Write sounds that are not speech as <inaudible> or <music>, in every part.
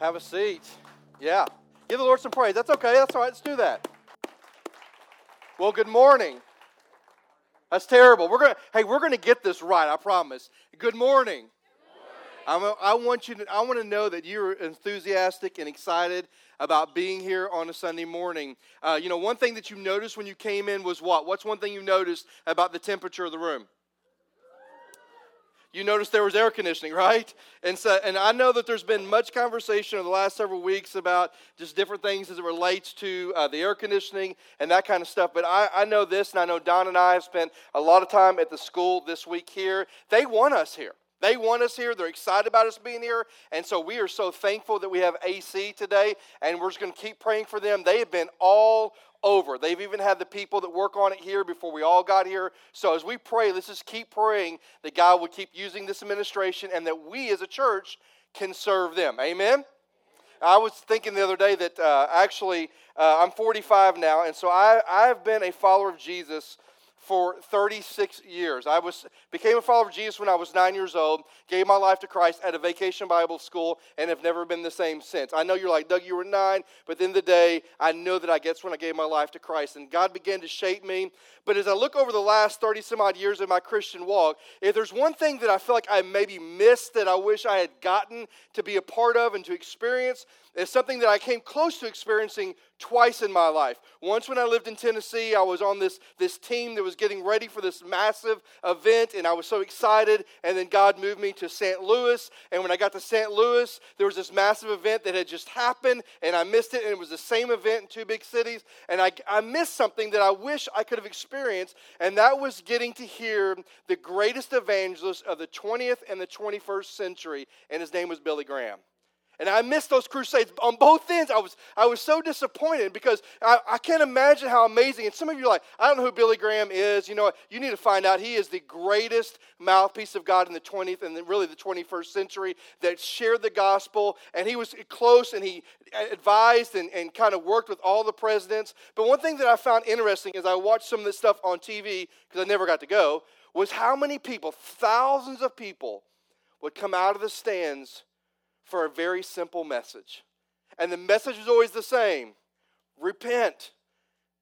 Have a seat. Yeah. Give the Lord some praise. That's okay. That's all right. Let's do that. Well, good morning. That's terrible. We're gonna. Hey, we're gonna get this right. I promise. Good morning. I'm a, I want you to. I want to know that you're enthusiastic and excited about being here on a Sunday morning. Uh, you know, one thing that you noticed when you came in was what? What's one thing you noticed about the temperature of the room? You noticed there was air conditioning, right? And so, and I know that there's been much conversation over the last several weeks about just different things as it relates to uh, the air conditioning and that kind of stuff. But I, I know this, and I know Don and I have spent a lot of time at the school this week here. They want us here. They want us here. They're excited about us being here. And so we are so thankful that we have AC today. And we're just going to keep praying for them. They have been all over. They've even had the people that work on it here before we all got here. So as we pray, let's just keep praying that God would keep using this administration and that we as a church can serve them. Amen? I was thinking the other day that uh, actually uh, I'm 45 now, and so I, I've been a follower of Jesus for 36 years. I was became a follower of Jesus when I was nine years old, gave my life to Christ at a vacation Bible school, and have never been the same since. I know you're like, Doug, you were nine, but in the day, I know that I guess when I gave my life to Christ. And God began to shape me. But as I look over the last 30 some odd years of my Christian walk, if there's one thing that I feel like I maybe missed that I wish I had gotten to be a part of and to experience, it's something that I came close to experiencing twice in my life. Once when I lived in Tennessee, I was on this, this team that was getting ready for this massive event, and I was so excited. And then God moved me to St. Louis. And when I got to St. Louis, there was this massive event that had just happened, and I missed it. And it was the same event in two big cities. And I, I missed something that I wish I could have experienced, and that was getting to hear the greatest evangelist of the 20th and the 21st century, and his name was Billy Graham. And I missed those crusades on both ends. I was, I was so disappointed because I, I can't imagine how amazing. And some of you are like, I don't know who Billy Graham is. You know, you need to find out. He is the greatest mouthpiece of God in the 20th and really the 21st century that shared the gospel. And he was close and he advised and, and kind of worked with all the presidents. But one thing that I found interesting as I watched some of this stuff on TV, because I never got to go, was how many people, thousands of people, would come out of the stands for a very simple message. And the message was always the same repent,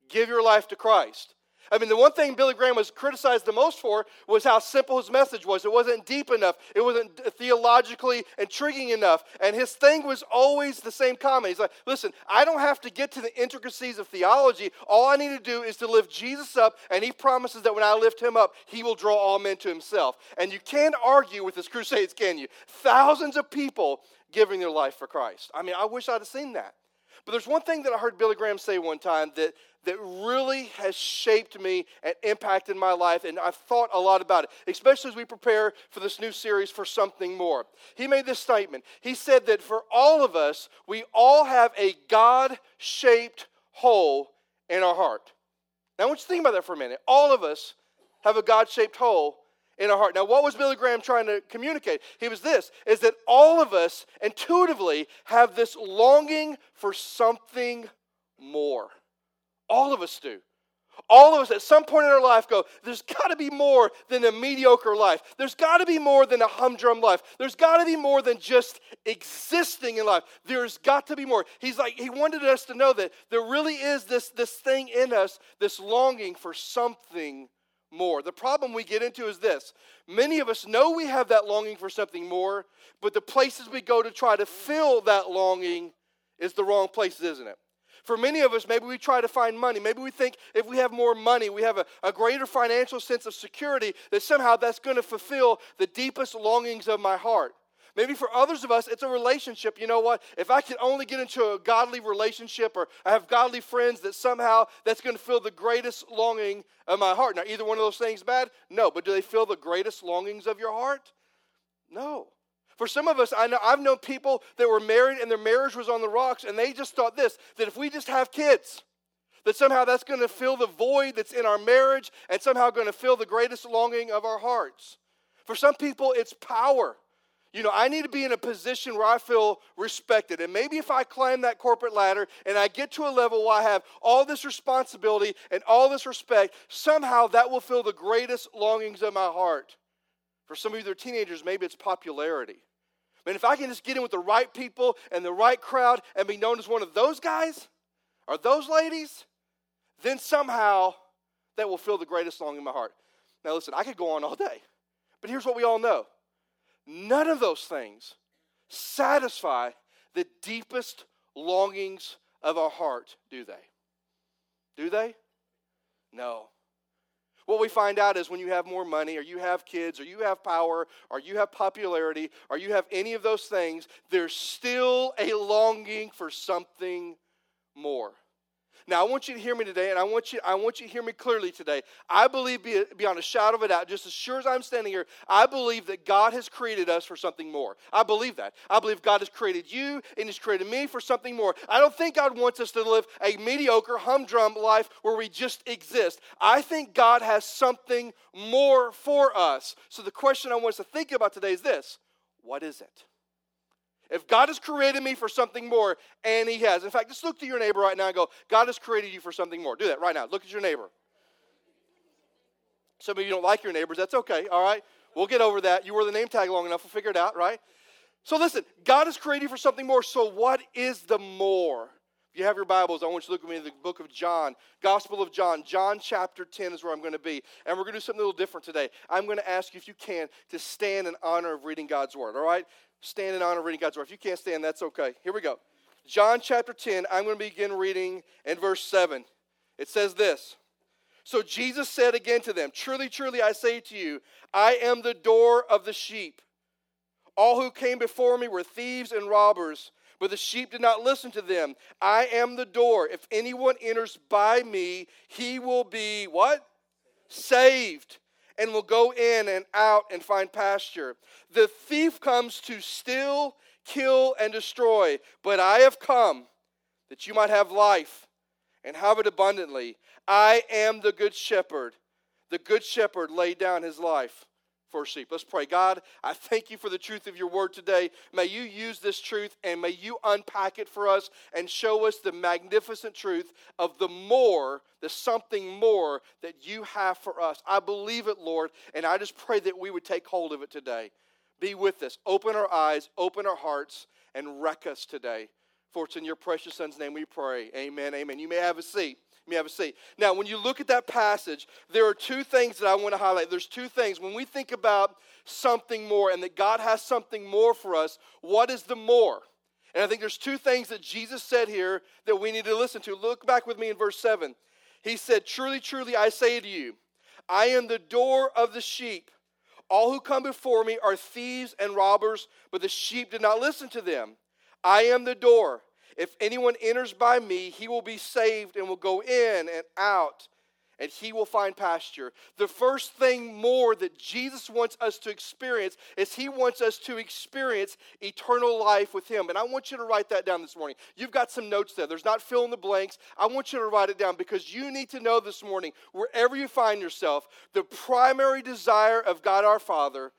give your life to Christ. I mean, the one thing Billy Graham was criticized the most for was how simple his message was. It wasn't deep enough, it wasn't theologically intriguing enough. And his thing was always the same comment. He's like, listen, I don't have to get to the intricacies of theology. All I need to do is to lift Jesus up, and he promises that when I lift him up, he will draw all men to himself. And you can't argue with his crusades, can you? Thousands of people giving their life for Christ. I mean, I wish I'd have seen that. But there's one thing that I heard Billy Graham say one time that, that really has shaped me and impacted my life, and I've thought a lot about it, especially as we prepare for this new series for something more. He made this statement. He said that for all of us, we all have a God shaped hole in our heart. Now, I want you to think about that for a minute. All of us have a God shaped hole in our heart. Now, what was Billy Graham trying to communicate? He was this is that all of us intuitively have this longing for something more. All of us do. All of us at some point in our life go, there's got to be more than a mediocre life. There's got to be more than a humdrum life. There's got to be more than just existing in life. There's got to be more. He's like, he wanted us to know that there really is this, this thing in us, this longing for something more. The problem we get into is this many of us know we have that longing for something more, but the places we go to try to fill that longing is the wrong places, isn't it? For many of us, maybe we try to find money. Maybe we think if we have more money, we have a, a greater financial sense of security, that somehow that's going to fulfill the deepest longings of my heart. Maybe for others of us, it's a relationship. You know what? If I can only get into a godly relationship or I have godly friends, that somehow that's going to fill the greatest longing of my heart. Now, either one of those things bad? No. But do they fill the greatest longings of your heart? No. For some of us, I know I've known people that were married and their marriage was on the rocks, and they just thought this that if we just have kids, that somehow that's going to fill the void that's in our marriage and somehow going to fill the greatest longing of our hearts. For some people, it's power. You know, I need to be in a position where I feel respected. And maybe if I climb that corporate ladder and I get to a level where I have all this responsibility and all this respect, somehow that will fill the greatest longings of my heart. For some of you that are teenagers, maybe it's popularity. And if I can just get in with the right people and the right crowd and be known as one of those guys or those ladies, then somehow that will fill the greatest longing in my heart. Now, listen, I could go on all day, but here's what we all know none of those things satisfy the deepest longings of our heart, do they? Do they? No. What we find out is when you have more money, or you have kids, or you have power, or you have popularity, or you have any of those things, there's still a longing for something more. Now, I want you to hear me today, and I want you, I want you to hear me clearly today. I believe, beyond a shadow of a doubt, just as sure as I'm standing here, I believe that God has created us for something more. I believe that. I believe God has created you and He's created me for something more. I don't think God wants us to live a mediocre, humdrum life where we just exist. I think God has something more for us. So, the question I want us to think about today is this what is it? If God has created me for something more, and He has. In fact, just look to your neighbor right now and go, God has created you for something more. Do that right now. Look at your neighbor. Some of you don't like your neighbors. That's okay, all right? We'll get over that. You wore the name tag long enough. We'll figure it out, right? So listen, God has created you for something more. So what is the more? If you have your Bibles, I want you to look with me in the book of John, Gospel of John. John chapter 10 is where I'm going to be. And we're going to do something a little different today. I'm going to ask you, if you can, to stand in honor of reading God's Word, all right? Stand in honor reading God's word. If you can't stand, that's okay. Here we go. John chapter 10, I'm going to begin reading in verse 7. It says this So Jesus said again to them, Truly, truly, I say to you, I am the door of the sheep. All who came before me were thieves and robbers, but the sheep did not listen to them. I am the door. If anyone enters by me, he will be what? Saved and will go in and out and find pasture. The thief comes to steal, kill, and destroy, but I have come that you might have life and have it abundantly. I am the good shepherd. The good shepherd laid down his life for sheep. Let's pray. God, I thank you for the truth of your word today. May you use this truth and may you unpack it for us and show us the magnificent truth of the more, the something more that you have for us. I believe it, Lord, and I just pray that we would take hold of it today. Be with us. Open our eyes, open our hearts, and wreck us today. For it's in your precious Son's name we pray. Amen. Amen. You may have a seat. Let me have a seat. Now, when you look at that passage, there are two things that I want to highlight. There's two things. When we think about something more and that God has something more for us, what is the more? And I think there's two things that Jesus said here that we need to listen to. Look back with me in verse 7. He said, Truly, truly, I say to you, I am the door of the sheep. All who come before me are thieves and robbers, but the sheep did not listen to them. I am the door. If anyone enters by me, he will be saved and will go in and out, and he will find pasture. The first thing more that Jesus wants us to experience is he wants us to experience eternal life with him. And I want you to write that down this morning. You've got some notes there. There's not fill in the blanks. I want you to write it down because you need to know this morning, wherever you find yourself, the primary desire of God our Father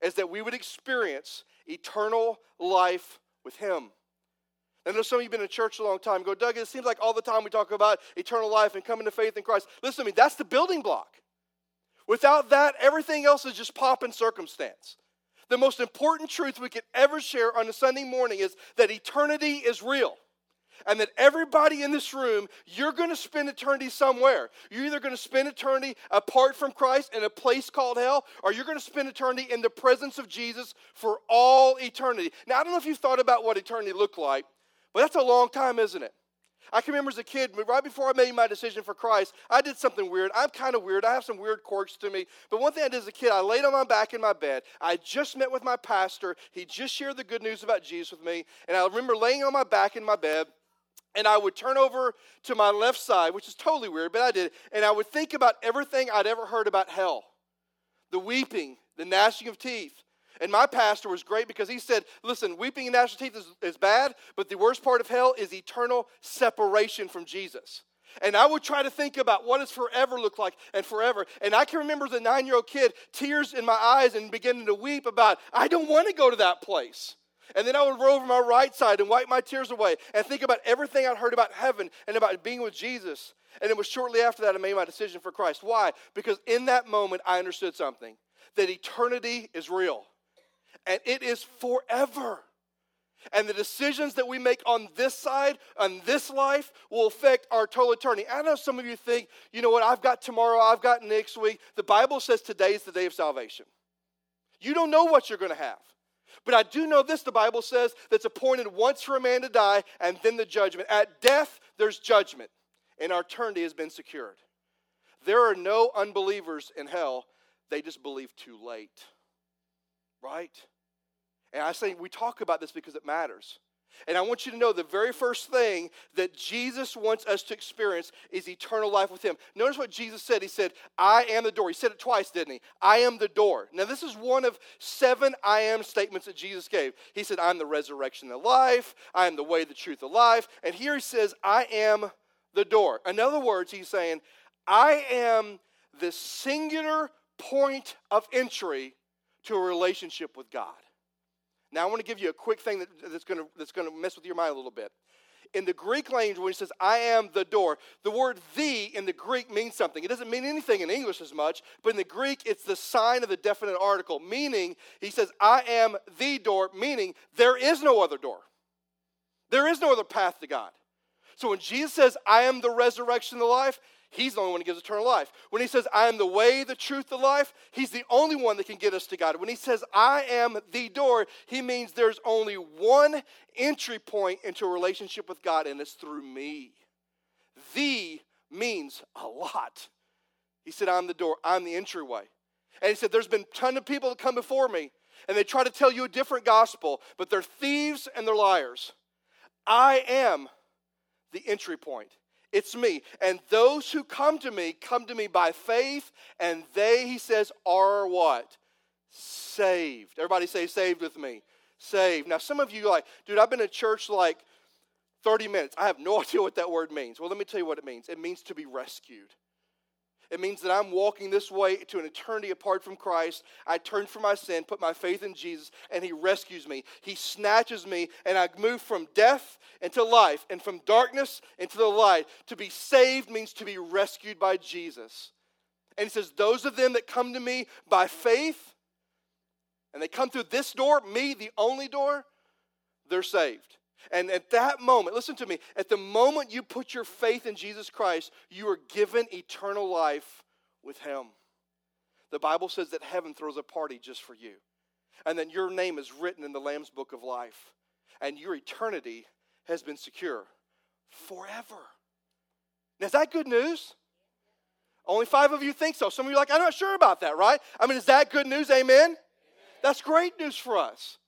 is that we would experience eternal life with him. I know some of you have been in church a long time. Go, Doug, it seems like all the time we talk about eternal life and coming to faith in Christ. Listen to me, that's the building block. Without that, everything else is just pomp and circumstance. The most important truth we could ever share on a Sunday morning is that eternity is real. And that everybody in this room, you're going to spend eternity somewhere. You're either going to spend eternity apart from Christ in a place called hell, or you're going to spend eternity in the presence of Jesus for all eternity. Now, I don't know if you've thought about what eternity looked like, well, that's a long time, isn't it? I can remember as a kid, right before I made my decision for Christ, I did something weird. I'm kind of weird. I have some weird quirks to me. But one thing I did as a kid, I laid on my back in my bed. I just met with my pastor. He just shared the good news about Jesus with me. And I remember laying on my back in my bed, and I would turn over to my left side, which is totally weird, but I did. And I would think about everything I'd ever heard about hell the weeping, the gnashing of teeth, and my pastor was great because he said, listen, weeping and gnashing teeth is, is bad, but the worst part of hell is eternal separation from Jesus. And I would try to think about what does forever look like and forever. And I can remember as a nine year old kid, tears in my eyes and beginning to weep about, I don't want to go to that place. And then I would roll over my right side and wipe my tears away and think about everything I'd heard about heaven and about being with Jesus. And it was shortly after that I made my decision for Christ. Why? Because in that moment I understood something that eternity is real and it is forever. And the decisions that we make on this side, on this life, will affect our total eternity. I know some of you think, you know what, I've got tomorrow, I've got next week. The Bible says today is the day of salvation. You don't know what you're going to have. But I do know this the Bible says that's appointed once for a man to die and then the judgment. At death, there's judgment, and our eternity has been secured. There are no unbelievers in hell, they just believe too late. Right? And I say we talk about this because it matters. And I want you to know the very first thing that Jesus wants us to experience is eternal life with Him. Notice what Jesus said. He said, I am the door. He said it twice, didn't he? I am the door. Now, this is one of seven I am statements that Jesus gave. He said, I'm the resurrection of life. I am the way, the truth, the life. And here he says, I am the door. In other words, he's saying, I am the singular point of entry to a relationship with God. Now, I want to give you a quick thing that, that's going to, that's going to mess with your mind a little bit. In the Greek language, when he says, I am the door, the word the in the Greek means something. It doesn't mean anything in English as much, but in the Greek, it's the sign of the definite article, meaning he says, I am the door, meaning there is no other door. There is no other path to God. So when Jesus says, I am the resurrection, the life, He's the only one who gives eternal life. When he says, I am the way, the truth, the life, he's the only one that can get us to God. When he says, I am the door, he means there's only one entry point into a relationship with God, and it's through me. The means a lot. He said, I'm the door, I'm the entryway. And he said, There's been a ton of people that come before me, and they try to tell you a different gospel, but they're thieves and they're liars. I am the entry point. It's me. And those who come to me come to me by faith, and they, he says, are what? Saved. Everybody say saved with me. Saved. Now, some of you like, dude, I've been in church like 30 minutes. I have no <laughs> idea what that word means. Well, let me tell you what it means. It means to be rescued. It means that I'm walking this way to an eternity apart from Christ. I turn from my sin, put my faith in Jesus, and He rescues me. He snatches me, and I move from death into life and from darkness into the light. To be saved means to be rescued by Jesus. And He says, Those of them that come to me by faith, and they come through this door, me, the only door, they're saved. And at that moment, listen to me, at the moment you put your faith in Jesus Christ, you are given eternal life with Him. The Bible says that heaven throws a party just for you, and that your name is written in the Lamb's book of life, and your eternity has been secure forever. Now, is that good news? Only five of you think so. Some of you are like, I'm not sure about that, right? I mean, is that good news? Amen? Amen. That's great news for us.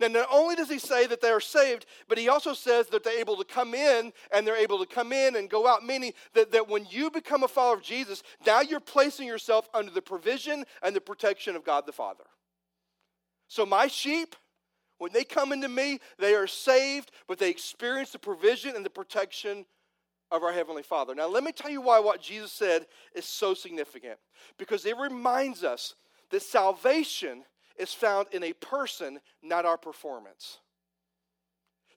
Now, not only does he say that they are saved, but he also says that they're able to come in and they're able to come in and go out, meaning that, that when you become a follower of Jesus, now you're placing yourself under the provision and the protection of God the Father. So, my sheep, when they come into me, they are saved, but they experience the provision and the protection of our Heavenly Father. Now, let me tell you why what Jesus said is so significant. Because it reminds us that salvation is found in a person, not our performance.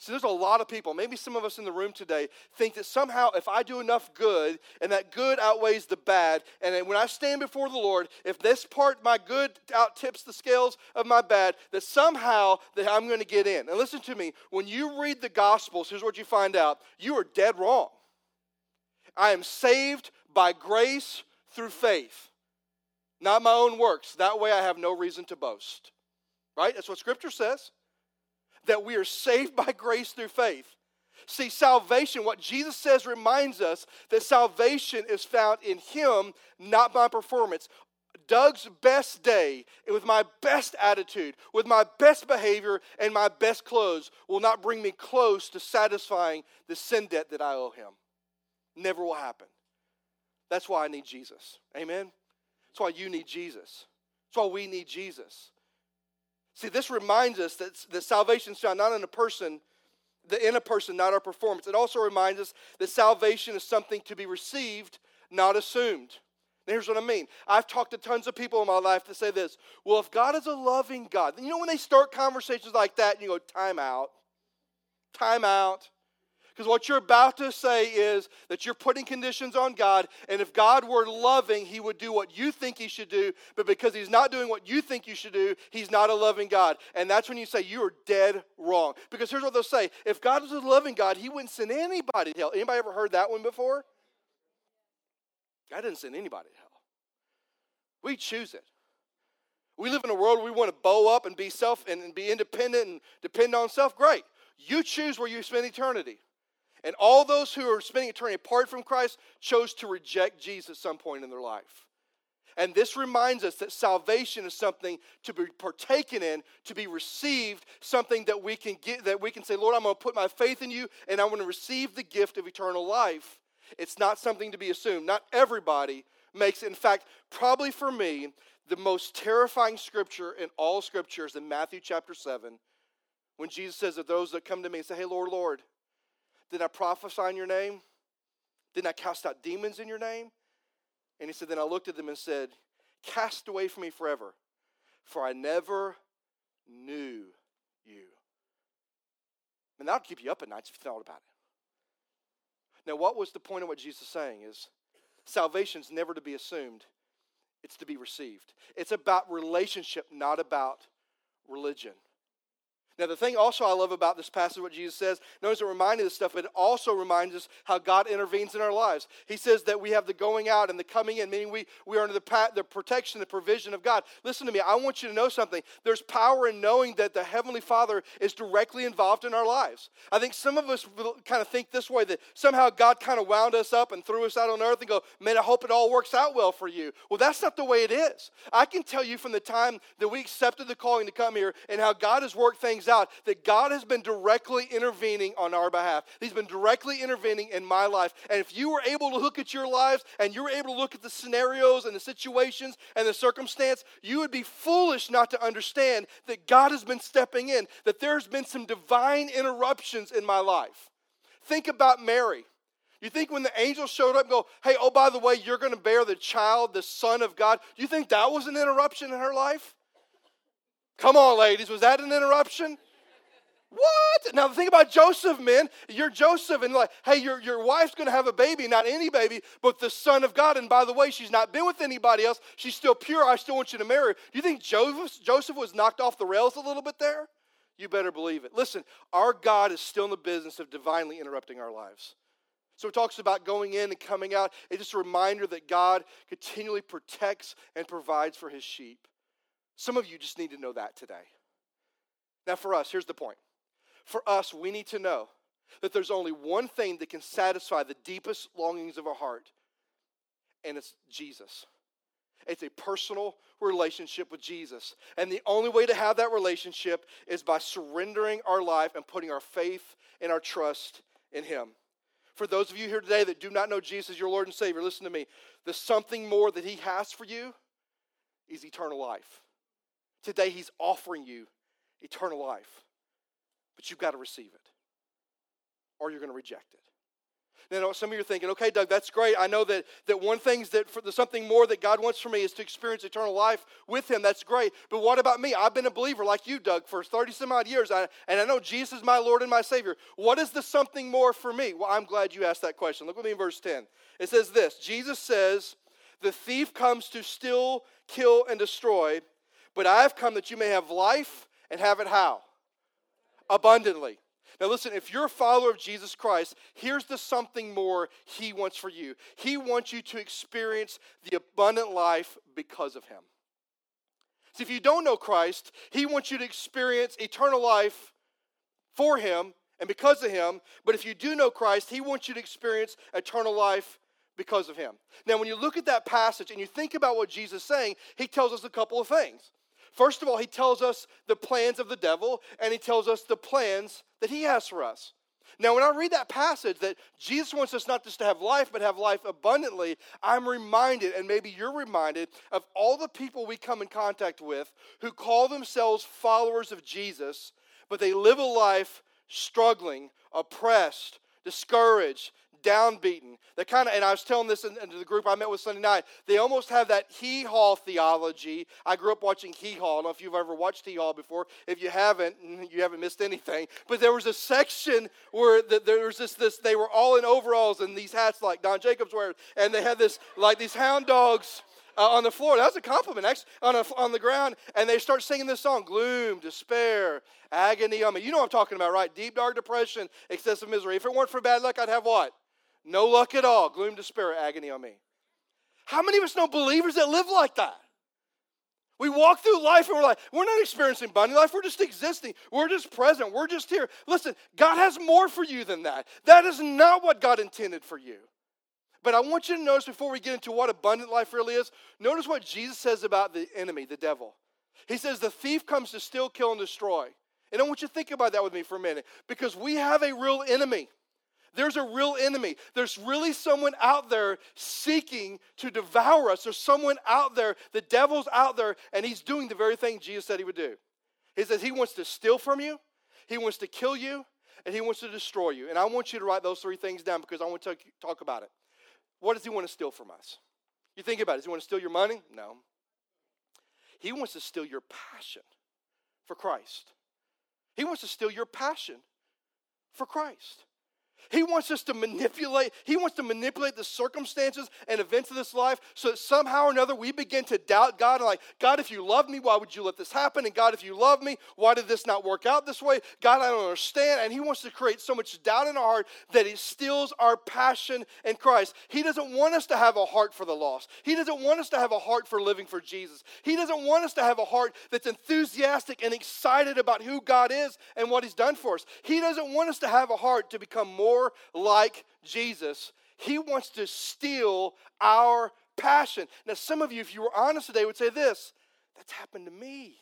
So there's a lot of people, maybe some of us in the room today, think that somehow if I do enough good and that good outweighs the bad, and when I stand before the Lord, if this part, my good, out tips the scales of my bad, that somehow that I'm going to get in. And listen to me, when you read the Gospels, here's what you find out you are dead wrong. I am saved by grace through faith not my own works. That way I have no reason to boast. Right? That's what Scripture says. That we are saved by grace through faith. See, salvation, what Jesus says reminds us that salvation is found in Him, not by performance. Doug's best day, with my best attitude, with my best behavior, and my best clothes will not bring me close to satisfying the sin debt that I owe him. Never will happen. That's why I need Jesus. Amen? That's why you need Jesus. That's why we need Jesus. See, this reminds us that, that salvation is found not in a person, the in a person, not our performance. It also reminds us that salvation is something to be received, not assumed. Now, here's what I mean. I've talked to tons of people in my life that say this well, if God is a loving God, you know, when they start conversations like that, and you go, time out, time out. Because what you're about to say is that you're putting conditions on God, and if God were loving, He would do what you think He should do, but because He's not doing what you think you should do, He's not a loving God. And that's when you say you are dead wrong. Because here's what they'll say if God was a loving God, He wouldn't send anybody to hell. Anybody ever heard that one before? God didn't send anybody to hell. We choose it. We live in a world where we want to bow up and be self and be independent and depend on self. Great. You choose where you spend eternity. And all those who are spending eternity apart from Christ chose to reject Jesus at some point in their life. And this reminds us that salvation is something to be partaken in, to be received, something that we can get that we can say, Lord, I'm going to put my faith in you and I'm going to receive the gift of eternal life. It's not something to be assumed. Not everybody makes it. In fact, probably for me, the most terrifying scripture in all scriptures in Matthew chapter 7, when Jesus says that those that come to me and say, Hey, Lord, Lord, did I prophesy in your name? Didn't I cast out demons in your name? And he said, Then I looked at them and said, Cast away from me forever, for I never knew you. And that'll keep you up at night if you thought about it. Now, what was the point of what Jesus is saying is salvation's never to be assumed, it's to be received. It's about relationship, not about religion. Now, the thing also I love about this passage, what Jesus says, notice it reminding us stuff, but it also reminds us how God intervenes in our lives. He says that we have the going out and the coming in, meaning we, we are under the, the protection, the provision of God. Listen to me, I want you to know something. There's power in knowing that the Heavenly Father is directly involved in our lives. I think some of us kind of think this way that somehow God kind of wound us up and threw us out on earth and go, man, I hope it all works out well for you. Well, that's not the way it is. I can tell you from the time that we accepted the calling to come here and how God has worked things things out that God has been directly intervening on our behalf. He's been directly intervening in my life. And if you were able to look at your lives and you were able to look at the scenarios and the situations and the circumstance, you would be foolish not to understand that God has been stepping in, that there's been some divine interruptions in my life. Think about Mary. You think when the angel showed up and go, hey, oh, by the way, you're going to bear the child, the Son of God, you think that was an interruption in her life? Come on, ladies, was that an interruption? What? Now, the thing about Joseph, men, you're Joseph, and like, hey, your, your wife's to have a baby, not any baby, but the Son of God. And by the way, she's not been with anybody else. She's still pure. I still want you to marry her. Do you think Joseph, Joseph was knocked off the rails a little bit there? You better believe it. Listen, our God is still in the business of divinely interrupting our lives. So it talks about going in and coming out. It's just a reminder that God continually protects and provides for his sheep. Some of you just need to know that today. Now, for us, here's the point. For us, we need to know that there's only one thing that can satisfy the deepest longings of our heart, and it's Jesus. It's a personal relationship with Jesus. And the only way to have that relationship is by surrendering our life and putting our faith and our trust in Him. For those of you here today that do not know Jesus your Lord and Savior, listen to me. The something more that He has for you is eternal life. Today, He's offering you eternal life, but you've got to receive it, or you're going to reject it. Now, some of you are thinking, okay, Doug, that's great. I know that, that one thing that for the something more that God wants for me is to experience eternal life with Him. That's great. But what about me? I've been a believer like you, Doug, for 30 some odd years, I, and I know Jesus is my Lord and my Savior. What is the something more for me? Well, I'm glad you asked that question. Look with me in verse 10. It says this Jesus says, The thief comes to steal, kill, and destroy. But I have come that you may have life and have it how? Abundantly. Now, listen, if you're a follower of Jesus Christ, here's the something more He wants for you. He wants you to experience the abundant life because of Him. See, if you don't know Christ, He wants you to experience eternal life for Him and because of Him. But if you do know Christ, He wants you to experience eternal life because of Him. Now, when you look at that passage and you think about what Jesus is saying, He tells us a couple of things. First of all, he tells us the plans of the devil, and he tells us the plans that he has for us. Now, when I read that passage that Jesus wants us not just to have life, but have life abundantly, I'm reminded, and maybe you're reminded, of all the people we come in contact with who call themselves followers of Jesus, but they live a life struggling, oppressed, discouraged, downbeaten. They kind of, and I was telling this in, in, the group I met with Sunday night, they almost have that hee haw theology. I grew up watching hee haw. I don't know if you've ever watched hee haw before. If you haven't, <laughs> you haven't missed anything. But there was a section where the, there was this, this, they were all in overalls and these hats like Don Jacobs wears, and they had this, like these hound dogs uh, on the floor. That's a compliment, actually, on, a, on the ground. And they start singing this song gloom, despair, agony I mean, You know what I'm talking about, right? Deep, dark depression, excessive misery. If it weren't for bad luck, I'd have what? No luck at all. Gloom, despair, agony on me. How many of us know believers that live like that? We walk through life and we're like, we're not experiencing bunny life. We're just existing. We're just present. We're just here. Listen, God has more for you than that. That is not what God intended for you. But I want you to notice before we get into what abundant life really is, notice what Jesus says about the enemy, the devil. He says, The thief comes to steal, kill, and destroy. And I want you to think about that with me for a minute because we have a real enemy. There's a real enemy. There's really someone out there seeking to devour us. There's someone out there, the devil's out there, and he's doing the very thing Jesus said he would do. He says he wants to steal from you, he wants to kill you, and he wants to destroy you. And I want you to write those three things down because I want to talk about it. What does he want to steal from us? You think about it. Does he want to steal your money? No. He wants to steal your passion for Christ. He wants to steal your passion for Christ. He wants us to manipulate, he wants to manipulate the circumstances and events of this life so that somehow or another we begin to doubt God and like, God, if you love me, why would you let this happen? And God, if you love me, why did this not work out this way? God, I don't understand. And he wants to create so much doubt in our heart that he steals our passion in Christ. He doesn't want us to have a heart for the lost. He doesn't want us to have a heart for living for Jesus. He doesn't want us to have a heart that's enthusiastic and excited about who God is and what he's done for us. He doesn't want us to have a heart to become more more like Jesus. He wants to steal our passion. Now, some of you, if you were honest today, would say this that's happened to me.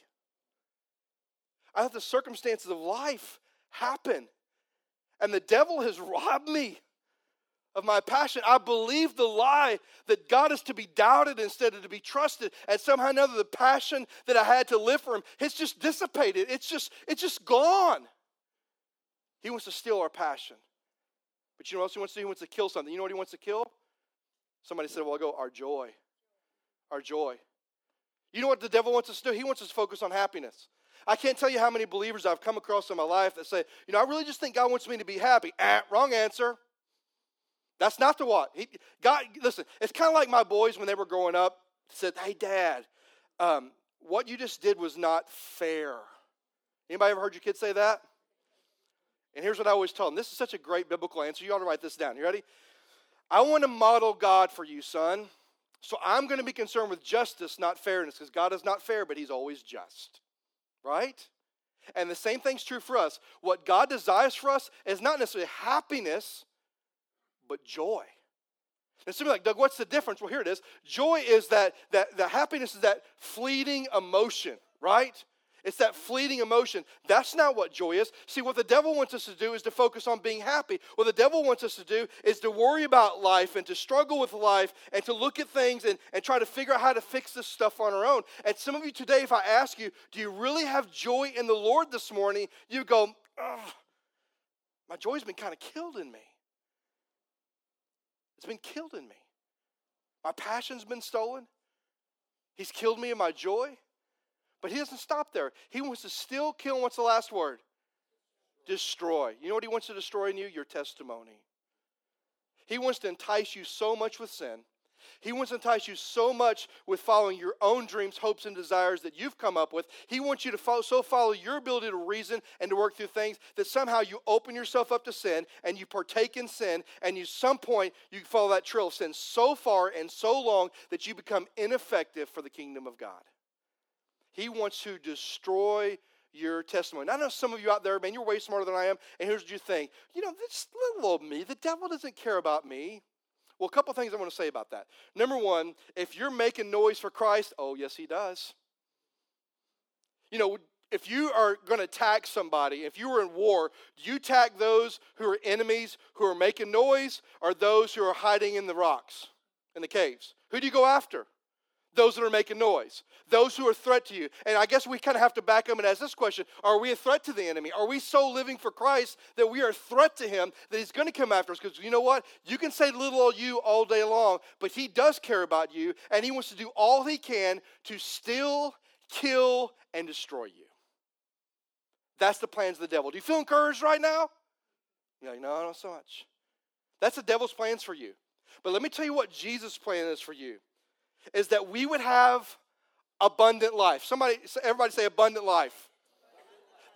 I thought the circumstances of life happen, and the devil has robbed me of my passion. I believe the lie that God is to be doubted instead of to be trusted. And somehow or another, the passion that I had to live for him, it's just dissipated. It's just, it's just gone. He wants to steal our passion. But you know what else he wants to do? He wants to kill something. You know what he wants to kill? Somebody said, well, I'll go, our joy. Our joy. You know what the devil wants us to do? He wants us to focus on happiness. I can't tell you how many believers I've come across in my life that say, you know, I really just think God wants me to be happy. Ah, wrong answer. That's not the what. He, God, listen, it's kind of like my boys when they were growing up said, hey, Dad, um, what you just did was not fair. Anybody ever heard your kids say that? And here's what I always tell them this is such a great biblical answer. You ought to write this down. You ready? I want to model God for you, son. So I'm going to be concerned with justice, not fairness, because God is not fair, but He's always just. Right? And the same thing's true for us. What God desires for us is not necessarily happiness, but joy. And somebody like, Doug, what's the difference? Well, here it is. Joy is that, that the happiness is that fleeting emotion, right? It's that fleeting emotion. That's not what joy is. See, what the devil wants us to do is to focus on being happy. What the devil wants us to do is to worry about life and to struggle with life and to look at things and, and try to figure out how to fix this stuff on our own. And some of you today, if I ask you, do you really have joy in the Lord this morning? You go, my joy's been kind of killed in me. It's been killed in me. My passion's been stolen. He's killed me in my joy. But he doesn't stop there. He wants to still kill. What's the last word? Destroy. You know what he wants to destroy in you? Your testimony. He wants to entice you so much with sin. He wants to entice you so much with following your own dreams, hopes, and desires that you've come up with. He wants you to follow, so follow your ability to reason and to work through things that somehow you open yourself up to sin and you partake in sin, and you some point you follow that trail of sin so far and so long that you become ineffective for the kingdom of God. He wants to destroy your testimony. I know some of you out there, man, you're way smarter than I am, and here's what you think. You know, this little old me, the devil doesn't care about me. Well, a couple things I want to say about that. Number one, if you're making noise for Christ, oh, yes, he does. You know, if you are going to attack somebody, if you were in war, do you attack those who are enemies, who are making noise, or those who are hiding in the rocks, in the caves? Who do you go after? Those that are making noise, those who are a threat to you. And I guess we kind of have to back up and ask this question Are we a threat to the enemy? Are we so living for Christ that we are a threat to him that he's going to come after us? Because you know what? You can say little old you all day long, but he does care about you, and he wants to do all he can to steal, kill, and destroy you. That's the plans of the devil. Do you feel encouraged right now? You're like, no, not so much. That's the devil's plans for you. But let me tell you what Jesus' plan is for you is that we would have abundant life. Somebody, everybody say abundant life.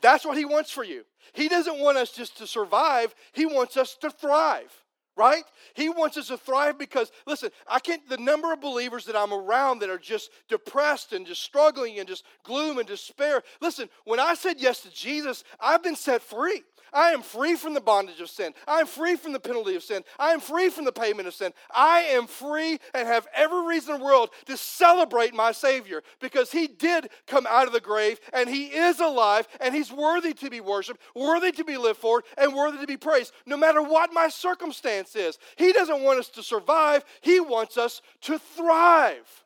That's what he wants for you. He doesn't want us just to survive, he wants us to thrive, right? He wants us to thrive because, listen, I can't, the number of believers that I'm around that are just depressed and just struggling and just gloom and despair. Listen, when I said yes to Jesus, I've been set free. I am free from the bondage of sin. I am free from the penalty of sin. I am free from the payment of sin. I am free and have every reason in the world to celebrate my Savior because He did come out of the grave and He is alive and He's worthy to be worshiped, worthy to be lived for, and worthy to be praised, no matter what my circumstance is. He doesn't want us to survive, He wants us to thrive.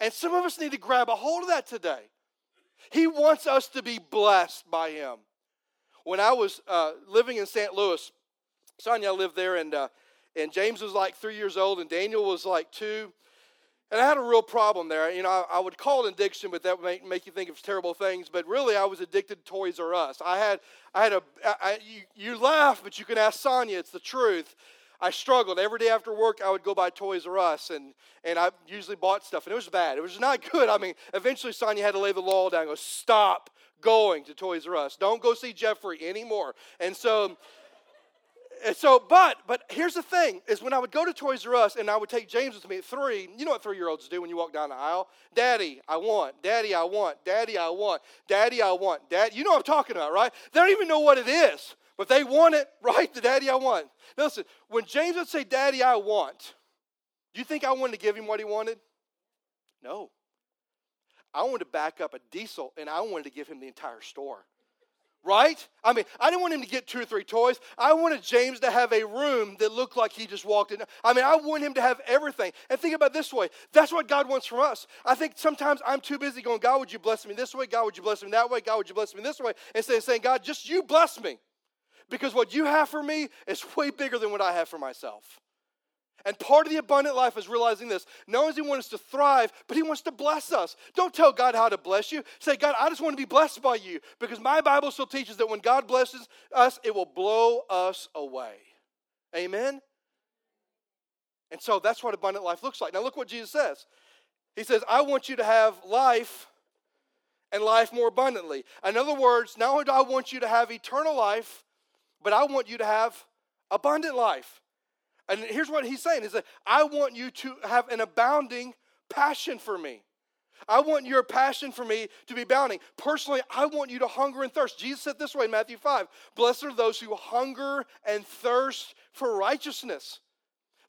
And some of us need to grab a hold of that today. He wants us to be blessed by Him when I was uh, living in St. Louis, Sonia lived there, and, uh, and James was like three years old, and Daniel was like two. And I had a real problem there. You know, I, I would call it addiction, but that would make, make you think of terrible things. But really, I was addicted to Toys R Us. I had, I had a, I, you, you laugh, but you can ask Sonia, it's the truth. I struggled. Every day after work, I would go by Toys R Us, and, and I usually bought stuff, and it was bad. It was not <laughs> good. I mean, eventually, Sonia had to lay the law down go, Stop going to Toys R Us. Don't go see Jeffrey anymore. And so, and so, but but here's the thing: is when I would go to Toys R Us and I would take James with me at three. You know what three-year-olds do when you walk down the aisle? Daddy, I want. Daddy, I want. Daddy, I want. Daddy, I want. Dad, you know what I'm talking about, right? They don't even know what it is, but they want it, <laughs> right? The Daddy, I want. Now listen, when James would say, "Daddy, I want," do you think I wanted to give him what he wanted? No. I wanted to back up a diesel and I wanted to give him the entire store. Right? I mean, I didn't want him to get two or three toys. I wanted James to have a room that looked like he just walked in. I mean, I want him to have everything. And think about this way that's what God wants from us. I think sometimes I'm too busy going, God, would you bless me this way? God, would you bless me that way? God, would you bless me this way? Instead of saying, God, just you bless me. Because what you have for me is way bigger than what I have for myself. And part of the abundant life is realizing this. Not only does He want us to thrive, but He wants to bless us. Don't tell God how to bless you. Say, God, I just want to be blessed by you. Because my Bible still teaches that when God blesses us, it will blow us away. Amen? And so that's what abundant life looks like. Now, look what Jesus says He says, I want you to have life and life more abundantly. In other words, not only do I want you to have eternal life, but I want you to have abundant life. And here's what he's saying is that I want you to have an abounding passion for me. I want your passion for me to be bounding. Personally, I want you to hunger and thirst. Jesus said this way in Matthew 5 Blessed are those who hunger and thirst for righteousness.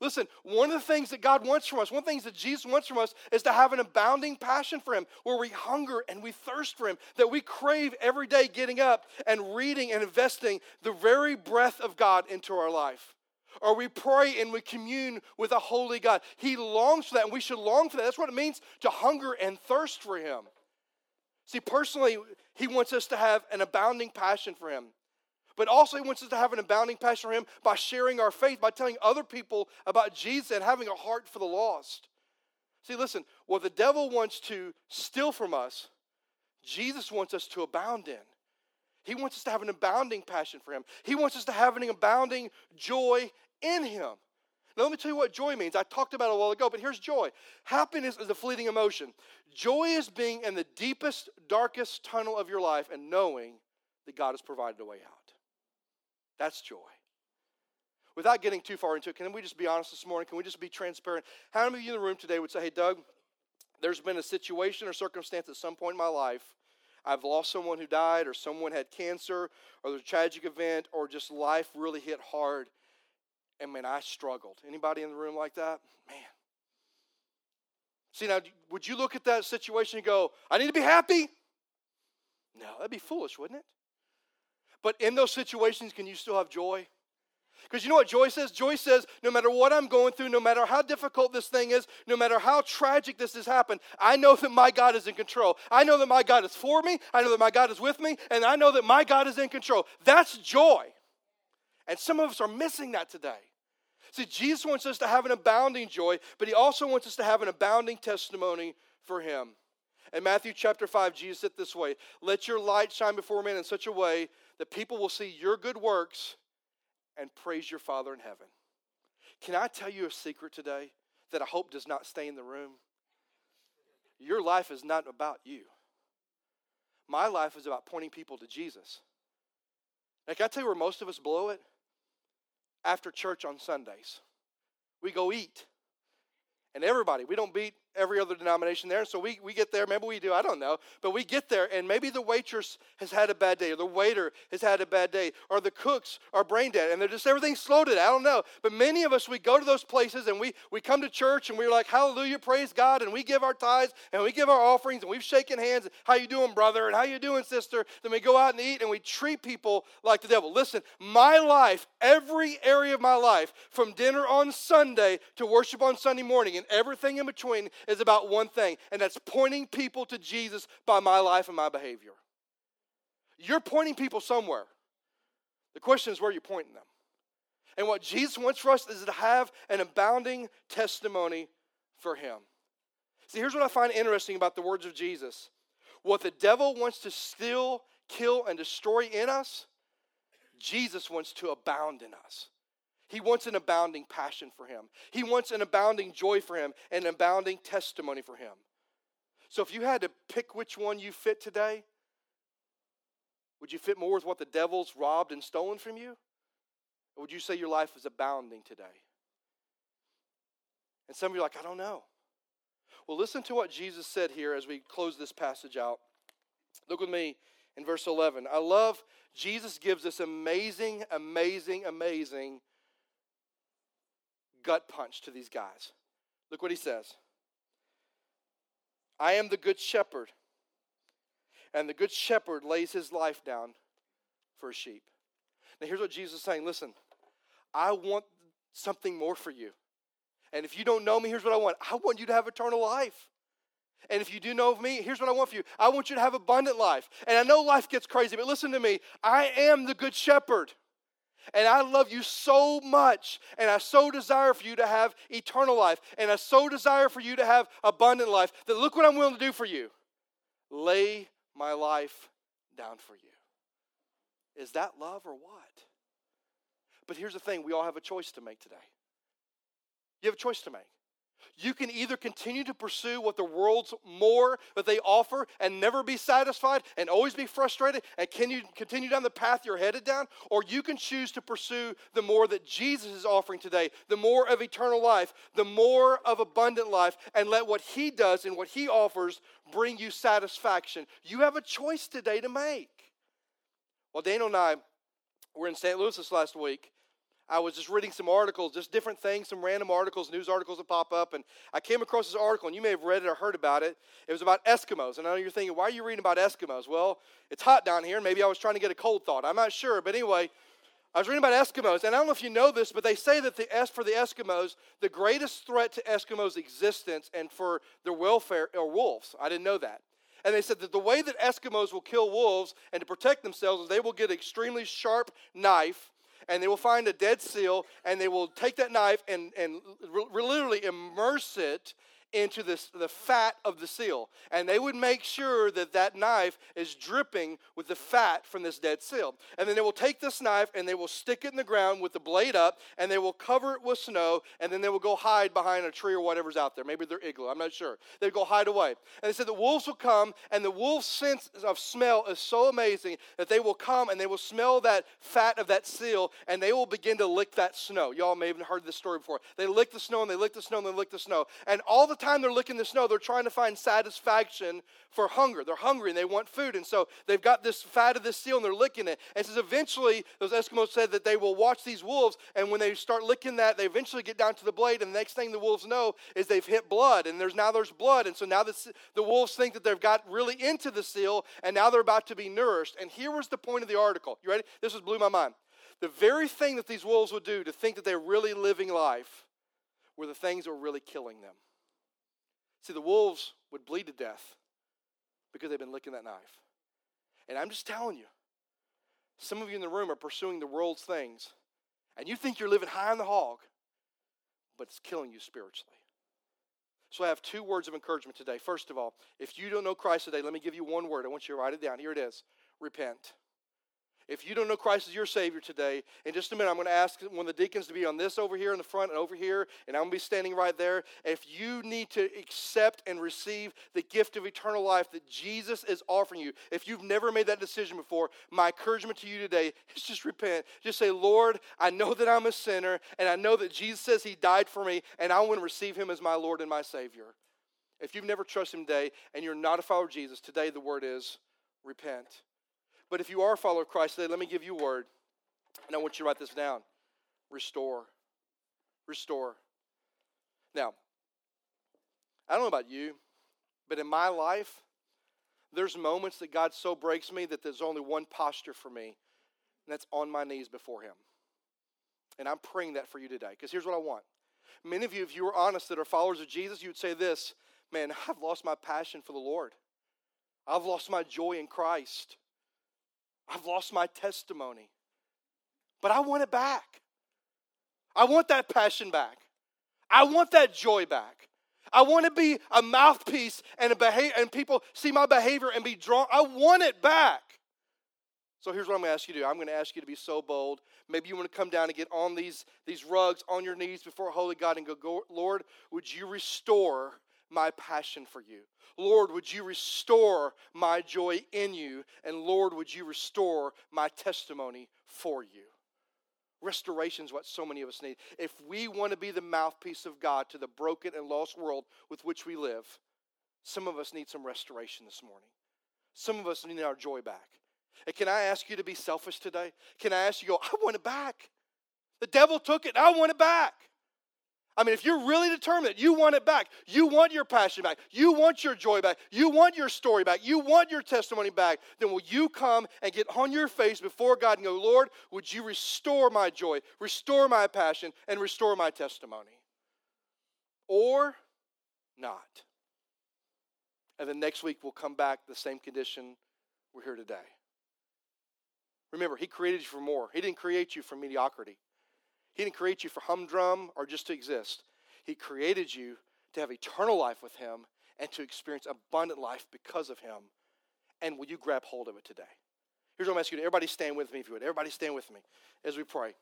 Listen, one of the things that God wants from us, one of the things that Jesus wants from us, is to have an abounding passion for Him, where we hunger and we thirst for Him, that we crave every day getting up and reading and investing the very breath of God into our life or we pray and we commune with a holy God. He longs for that, and we should long for that. That's what it means to hunger and thirst for Him. See, personally, He wants us to have an abounding passion for Him. But also, He wants us to have an abounding passion for Him by sharing our faith, by telling other people about Jesus and having a heart for the lost. See, listen, what the devil wants to steal from us, Jesus wants us to abound in. He wants us to have an abounding passion for Him. He wants us to have an abounding joy in Him. Now, let me tell you what joy means. I talked about it a while ago, but here's joy. Happiness is a fleeting emotion. Joy is being in the deepest, darkest tunnel of your life and knowing that God has provided a way out. That's joy. Without getting too far into it, can we just be honest this morning? Can we just be transparent? How many of you in the room today would say, hey, Doug, there's been a situation or circumstance at some point in my life I've lost someone who died, or someone had cancer, or there's a tragic event, or just life really hit hard, and man, I struggled. Anybody in the room like that? Man. See, now, would you look at that situation and go, I need to be happy? No, that'd be foolish, wouldn't it? But in those situations, can you still have joy? Because you know what joy says? Joy says, no matter what I'm going through, no matter how difficult this thing is, no matter how tragic this has happened, I know that my God is in control. I know that my God is for me. I know that my God is with me. And I know that my God is in control. That's joy. And some of us are missing that today. See, Jesus wants us to have an abounding joy, but he also wants us to have an abounding testimony for him. In Matthew chapter 5, Jesus said this way Let your light shine before men in such a way that people will see your good works and praise your Father in heaven. Can I tell you a secret today that I hope does not stay in the room? Your life is not about you. My life is about pointing people to Jesus. Like I tell you where most of us blow it? After church on Sundays. We go eat. And everybody, we don't beat every other denomination there. So we, we get there, maybe we do, I don't know. But we get there, and maybe the waitress has had a bad day, or the waiter has had a bad day, or the cooks are brain dead, and they're just everything's slow today. I don't know. But many of us, we go to those places and we, we come to church and we're like, hallelujah, praise God, and we give our tithes and we give our offerings and we've shaken hands. How you doing, brother? And how you doing, sister? Then we go out and eat and we treat people like the devil. Listen, my life, every area of my life, from dinner on Sunday to worship on Sunday morning and everything in between is about one thing, and that's pointing people to Jesus by my life and my behavior. You're pointing people somewhere. The question is where you're pointing them. And what Jesus wants for us is to have an abounding testimony for Him. See, here's what I find interesting about the words of Jesus what the devil wants to steal, kill, and destroy in us, Jesus wants to abound in us. He wants an abounding passion for him. He wants an abounding joy for him and an abounding testimony for him. So if you had to pick which one you fit today, would you fit more with what the devil's robbed and stolen from you? Or would you say your life is abounding today? And some of you are like, I don't know. Well, listen to what Jesus said here as we close this passage out. Look with me in verse 11. I love Jesus gives this amazing, amazing, amazing gut punch to these guys. Look what he says I am the good shepherd, and the good shepherd lays his life down for a sheep. Now, here's what Jesus is saying listen, I want something more for you. And if you don't know me, here's what I want I want you to have eternal life. And if you do know of me, here's what I want for you I want you to have abundant life. And I know life gets crazy, but listen to me I am the good shepherd. And I love you so much. And I so desire for you to have eternal life. And I so desire for you to have abundant life that look what I'm willing to do for you lay my life down for you. Is that love or what? But here's the thing we all have a choice to make today. You have a choice to make. You can either continue to pursue what the world's more that they offer and never be satisfied and always be frustrated and can you continue down the path you're headed down, or you can choose to pursue the more that Jesus is offering today, the more of eternal life, the more of abundant life, and let what He does and what He offers bring you satisfaction. You have a choice today to make. Well, Daniel and I were in St. Louis this last week, I was just reading some articles, just different things, some random articles, news articles that pop up, and I came across this article, and you may have read it or heard about it. It was about Eskimos. And I know you're thinking, why are you reading about Eskimos? Well, it's hot down here, and maybe I was trying to get a cold thought. I'm not sure. But anyway, I was reading about Eskimos, and I don't know if you know this, but they say that the, for the Eskimos, the greatest threat to Eskimos' existence and for their welfare are wolves. I didn't know that. And they said that the way that Eskimos will kill wolves and to protect themselves is they will get an extremely sharp knife and they will find a dead seal and they will take that knife and, and literally immerse it into this, the fat of the seal. And they would make sure that that knife is dripping with the fat from this dead seal. And then they will take this knife and they will stick it in the ground with the blade up and they will cover it with snow and then they will go hide behind a tree or whatever's out there. Maybe their igloo, I'm not sure. They go hide away. And they said the wolves will come and the wolf's sense of smell is so amazing that they will come and they will smell that fat of that seal and they will begin to lick that snow. Y'all may have heard this story before. They lick the snow and they lick the snow and they lick the snow. And all the time they're licking the snow, they're trying to find satisfaction for hunger. They're hungry and they want food. And so they've got this fat of this seal and they're licking it. And it says eventually, those Eskimos said that they will watch these wolves. And when they start licking that, they eventually get down to the blade. And the next thing the wolves know is they've hit blood. And there's now there's blood. And so now the, the wolves think that they've got really into the seal. And now they're about to be nourished. And here was the point of the article. You ready? This was blew my mind. the very thing that these wolves would do to think that they're really living life were the things that were really killing them. See, the wolves would bleed to death because they've been licking that knife. And I'm just telling you, some of you in the room are pursuing the world's things, and you think you're living high on the hog, but it's killing you spiritually. So I have two words of encouragement today. First of all, if you don't know Christ today, let me give you one word. I want you to write it down. Here it is repent. If you don't know Christ as your Savior today, in just a minute, I'm going to ask one of the deacons to be on this over here in the front and over here, and I'm going to be standing right there. If you need to accept and receive the gift of eternal life that Jesus is offering you, if you've never made that decision before, my encouragement to you today is just repent. Just say, Lord, I know that I'm a sinner, and I know that Jesus says He died for me, and I want to receive Him as my Lord and my Savior. If you've never trusted Him today and you're not a follower of Jesus, today the word is repent. But if you are a follower of Christ today, let me give you a word. And I want you to write this down restore. Restore. Now, I don't know about you, but in my life, there's moments that God so breaks me that there's only one posture for me, and that's on my knees before Him. And I'm praying that for you today, because here's what I want. Many of you, if you were honest that are followers of Jesus, you would say this Man, <laughs> I've lost my passion for the Lord. I've lost my joy in Christ. I've lost my testimony. But I want it back. I want that passion back. I want that joy back. I want to be a mouthpiece and a behavior, and people see my behavior and be drawn. I want it back. So here's what I'm going to ask you to do. I'm going to ask you to be so bold. Maybe you want to come down and get on these, these rugs on your knees before Holy God and go, Lord, would you restore my passion for you? Lord, would you restore my joy in you? And Lord, would you restore my testimony for you? Restoration is what so many of us need. If we want to be the mouthpiece of God to the broken and lost world with which we live, some of us need some restoration this morning. Some of us need our joy back. And can I ask you to be selfish today? Can I ask you, go, I want it back. The devil took it, I want it back. I mean, if you're really determined, you want it back. You want your passion back. You want your joy back. You want your story back. You want your testimony back. Then will you come and get on your face before God and go, Lord, would you restore my joy, restore my passion, and restore my testimony? Or not. And then next week we'll come back the same condition we're here today. Remember, He created you for more. He didn't create you for mediocrity. He didn't create you for humdrum or just to exist. He created you to have eternal life with Him and to experience abundant life because of Him. And will you grab hold of it today? Here's what I'm asking you. Everybody stand with me if you would. Everybody stand with me as we pray.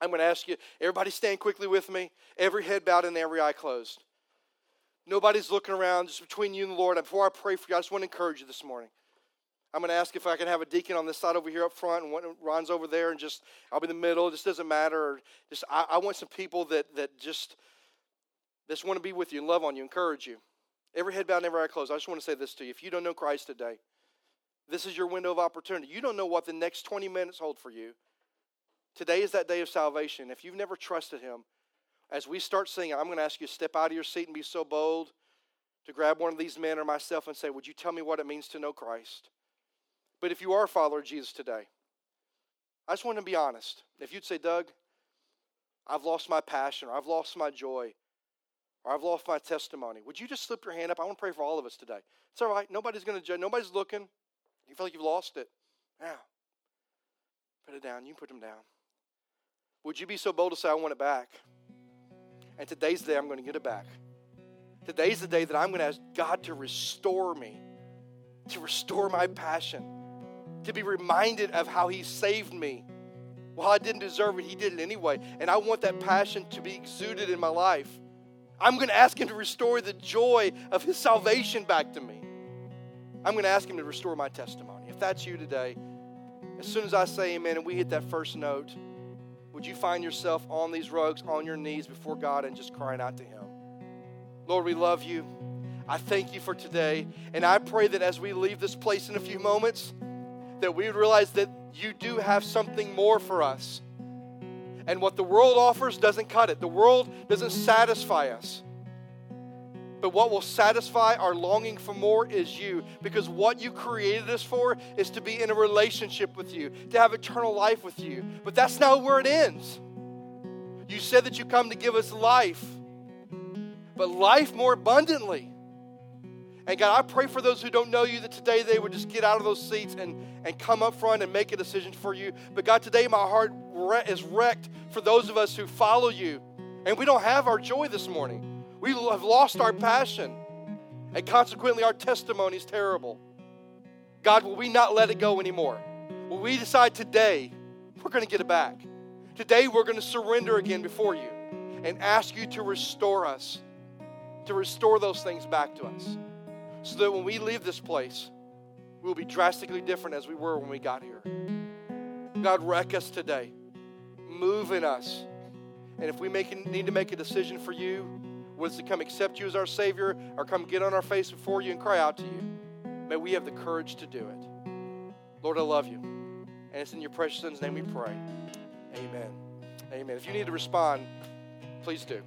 I'm going to ask you, everybody stand quickly with me. Every head bowed and every eye closed. Nobody's looking around, just between you and the Lord. And before I pray for you, I just want to encourage you this morning. I'm going to ask if I can have a deacon on this side over here up front, and Ron's over there, and just I'll be in the middle. It just doesn't matter. Just I, I want some people that that just just want to be with you and love on you, encourage you. Every head bowed, every eye closed. I just want to say this to you: If you don't know Christ today, this is your window of opportunity. You don't know what the next 20 minutes hold for you. Today is that day of salvation. If you've never trusted Him, as we start singing, I'm going to ask you to step out of your seat and be so bold to grab one of these men or myself and say, Would you tell me what it means to know Christ? But if you are a follower of Jesus today, I just want to be honest. If you'd say, Doug, I've lost my passion, or I've lost my joy, or I've lost my testimony, would you just slip your hand up? I want to pray for all of us today. It's all right. Nobody's going to judge. Nobody's looking. You feel like you've lost it. Now, put it down. You put them down. Would you be so bold to say, I want it back? And today's the day I'm going to get it back. Today's the day that I'm going to ask God to restore me, to restore my passion to be reminded of how He saved me. While I didn't deserve it, He did it anyway. And I want that passion to be exuded in my life. I'm going to ask Him to restore the joy of His salvation back to me. I'm going to ask Him to restore my testimony. If that's you today, as soon as I say amen and we hit that first note, would you find yourself on these rugs, on your knees before God, and just crying out to Him? Lord, we love you. I thank you for today. And I pray that as we leave this place in a few moments, that we would realize that you do have something more for us. And what the world offers doesn't cut it, the world doesn't satisfy us. But what will satisfy our longing for more is you. Because what you created us for is to be in a relationship with you, to have eternal life with you. But that's not where it ends. You said that you come to give us life, but life more abundantly. And God, I pray for those who don't know you that today they would just get out of those seats and, and come up front and make a decision for you. But God, today my heart is wrecked for those of us who follow you and we don't have our joy this morning. We have lost our passion, and consequently, our testimony is terrible. God, will we not let it go anymore? Will we decide today we're going to get it back? Today, we're going to surrender again before you and ask you to restore us, to restore those things back to us, so that when we leave this place, we'll be drastically different as we were when we got here. God, wreck us today. Move in us. And if we make, need to make a decision for you, it's to come accept you as our Savior or come get on our face before you and cry out to you, may we have the courage to do it. Lord, I love you. And it's in your precious Son's name we pray. Amen. Amen. If you need to respond, please do.